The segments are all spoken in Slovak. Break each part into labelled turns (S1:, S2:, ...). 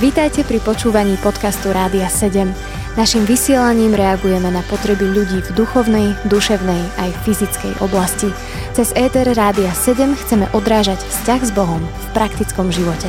S1: Vítajte pri počúvaní podcastu Rádia 7. Naším vysielaním reagujeme na potreby ľudí v duchovnej, duševnej aj fyzickej oblasti. Cez ETR Rádia 7 chceme odrážať vzťah s Bohom v praktickom živote.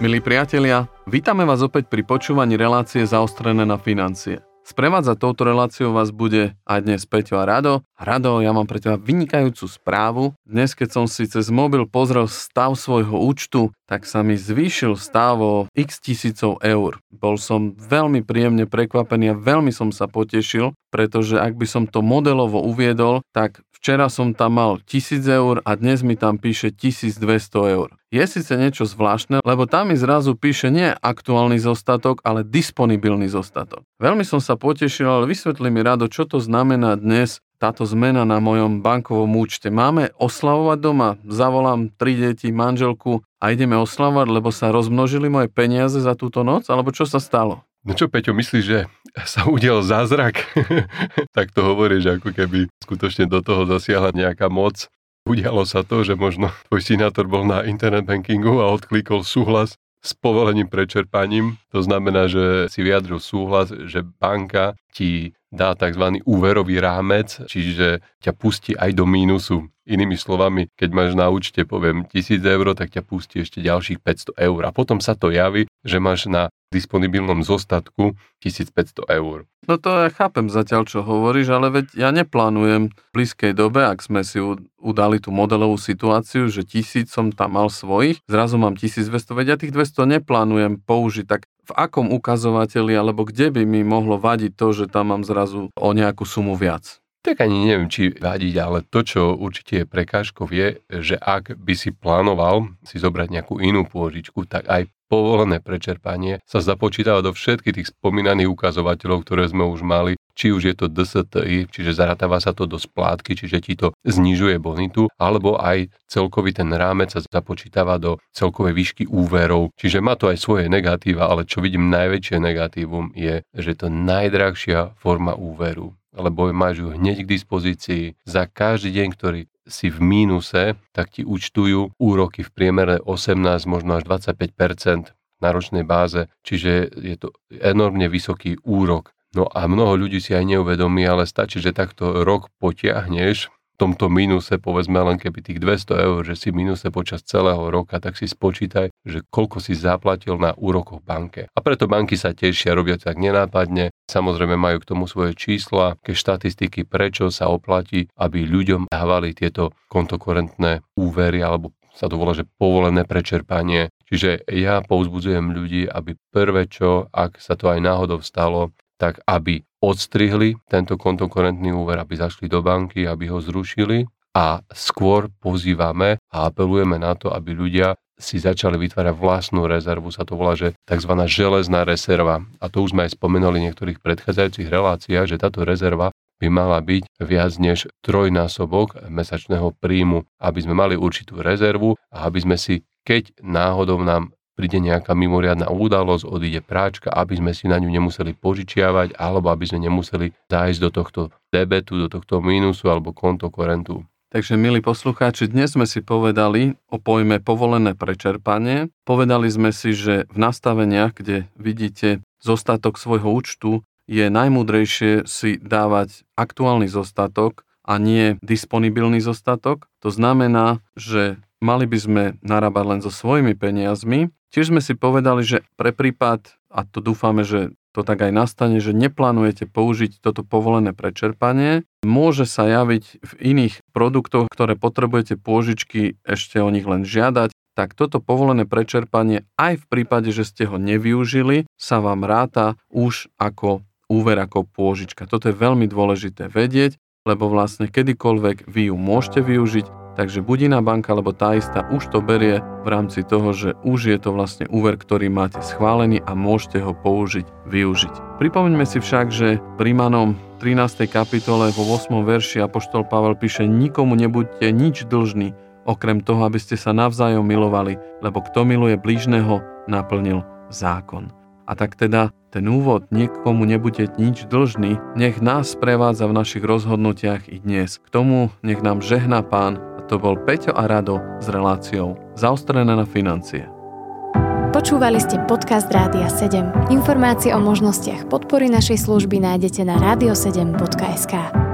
S2: Milí priatelia, vítame vás opäť pri počúvaní relácie zaostrené na financie. Sprevádzať touto reláciou vás bude aj dnes Peťo a Rado. Rado, ja mám pre teba vynikajúcu správu. Dnes, keď som si cez mobil pozrel stav svojho účtu, tak sa mi zvýšil stav o x tisícov eur. Bol som veľmi príjemne prekvapený a veľmi som sa potešil, pretože ak by som to modelovo uviedol, tak včera som tam mal 1000 eur a dnes mi tam píše 1200 eur je síce niečo zvláštne, lebo tam mi zrazu píše nie aktuálny zostatok, ale disponibilný zostatok. Veľmi som sa potešil, ale vysvetli mi rado, čo to znamená dnes táto zmena na mojom bankovom účte. Máme oslavovať doma? Zavolám tri deti, manželku a ideme oslavovať, lebo sa rozmnožili moje peniaze za túto noc? Alebo čo sa stalo?
S3: No čo, Peťo, myslíš, že sa udial zázrak? tak to hovoríš, ako keby skutočne do toho zasiahla nejaká moc Udialo sa to, že možno tvoj sinátor bol na internet bankingu a odklikol súhlas s povolením prečerpaním. To znamená, že si vyjadril súhlas, že banka ti dá tzv. úverový rámec, čiže ťa pustí aj do mínusu. Inými slovami, keď máš na účte, poviem, 1000 eur, tak ťa pustí ešte ďalších 500 eur. A potom sa to javí, že máš na disponibilnom zostatku 1500 eur.
S2: No to ja chápem zatiaľ, čo hovoríš, ale veď ja neplánujem v blízkej dobe, ak sme si udali tú modelovú situáciu, že tisíc som tam mal svojich, zrazu mám 1200, veď ja tých 200 neplánujem použiť, tak v akom ukazovateli alebo kde by mi mohlo vadiť to, že tam mám zrazu o nejakú sumu viac?
S3: Tak ani neviem, či vadiť, ale to, čo určite je prekážkov, je, že ak by si plánoval si zobrať nejakú inú pôžičku, tak aj povolené prečerpanie sa započítava do všetkých tých spomínaných ukazovateľov, ktoré sme už mali, či už je to DSTI, čiže zaratáva sa to do splátky, čiže ti to znižuje bonitu, alebo aj celkový ten rámec sa započítava do celkovej výšky úverov. Čiže má to aj svoje negatíva, ale čo vidím najväčšie negatívum je, že to najdrahšia forma úveru lebo máš ju hneď k dispozícii. Za každý deň, ktorý si v mínuse, tak ti účtujú úroky v priemere 18, možno až 25 na ročnej báze, čiže je to enormne vysoký úrok. No a mnoho ľudí si aj neuvedomí, ale stačí, že takto rok potiahneš tomto mínuse, povedzme len keby tých 200 eur, že si mínuse počas celého roka, tak si spočítaj, že koľko si zaplatil na úrokoch banke. A preto banky sa tešia, robia tak nenápadne, samozrejme majú k tomu svoje čísla, ke štatistiky, prečo sa oplatí, aby ľuďom dávali tieto kontokorentné úvery alebo sa to volá, že povolené prečerpanie. Čiže ja pouzbudzujem ľudí, aby prvé čo, ak sa to aj náhodou stalo, tak aby odstrihli tento kontokorentný úver, aby zašli do banky, aby ho zrušili a skôr pozývame a apelujeme na to, aby ľudia si začali vytvárať vlastnú rezervu, sa to volá, že tzv. železná rezerva. A to už sme aj spomenuli v niektorých predchádzajúcich reláciách, že táto rezerva by mala byť viac než trojnásobok mesačného príjmu, aby sme mali určitú rezervu a aby sme si, keď náhodou nám príde nejaká mimoriadná udalosť, odíde práčka, aby sme si na ňu nemuseli požičiavať, alebo aby sme nemuseli zájsť do tohto debetu, do tohto mínusu alebo kontokorentu.
S2: Takže, milí poslucháči, dnes sme si povedali o pojme povolené prečerpanie. Povedali sme si, že v nastaveniach, kde vidíte zostatok svojho účtu, je najmúdrejšie si dávať aktuálny zostatok a nie disponibilný zostatok. To znamená, že mali by sme narábať len so svojimi peniazmi Tiež sme si povedali, že pre prípad, a to dúfame, že to tak aj nastane, že neplánujete použiť toto povolené prečerpanie, môže sa javiť v iných produktoch, ktoré potrebujete pôžičky ešte o nich len žiadať, tak toto povolené prečerpanie aj v prípade, že ste ho nevyužili, sa vám ráta už ako úver, ako pôžička. Toto je veľmi dôležité vedieť, lebo vlastne kedykoľvek vy ju môžete využiť, Takže Budina banka, alebo tá istá už to berie v rámci toho, že už je to vlastne úver, ktorý máte schválený a môžete ho použiť, využiť. Pripomeňme si však, že Rímanom 13. kapitole vo 8. verši Apoštol Pavel píše nikomu nebuďte nič dlžní, okrem toho, aby ste sa navzájom milovali, lebo kto miluje blížneho, naplnil zákon. A tak teda ten úvod niekomu nebude nič dlžný, nech nás prevádza v našich rozhodnutiach i dnes. K tomu nech nám žehná Pán to bol Peťo a Rado s reláciou Zaostrené na financie.
S1: Počúvali ste podcast Rádia 7. Informácie o možnostiach podpory našej služby nájdete na radio7.sk.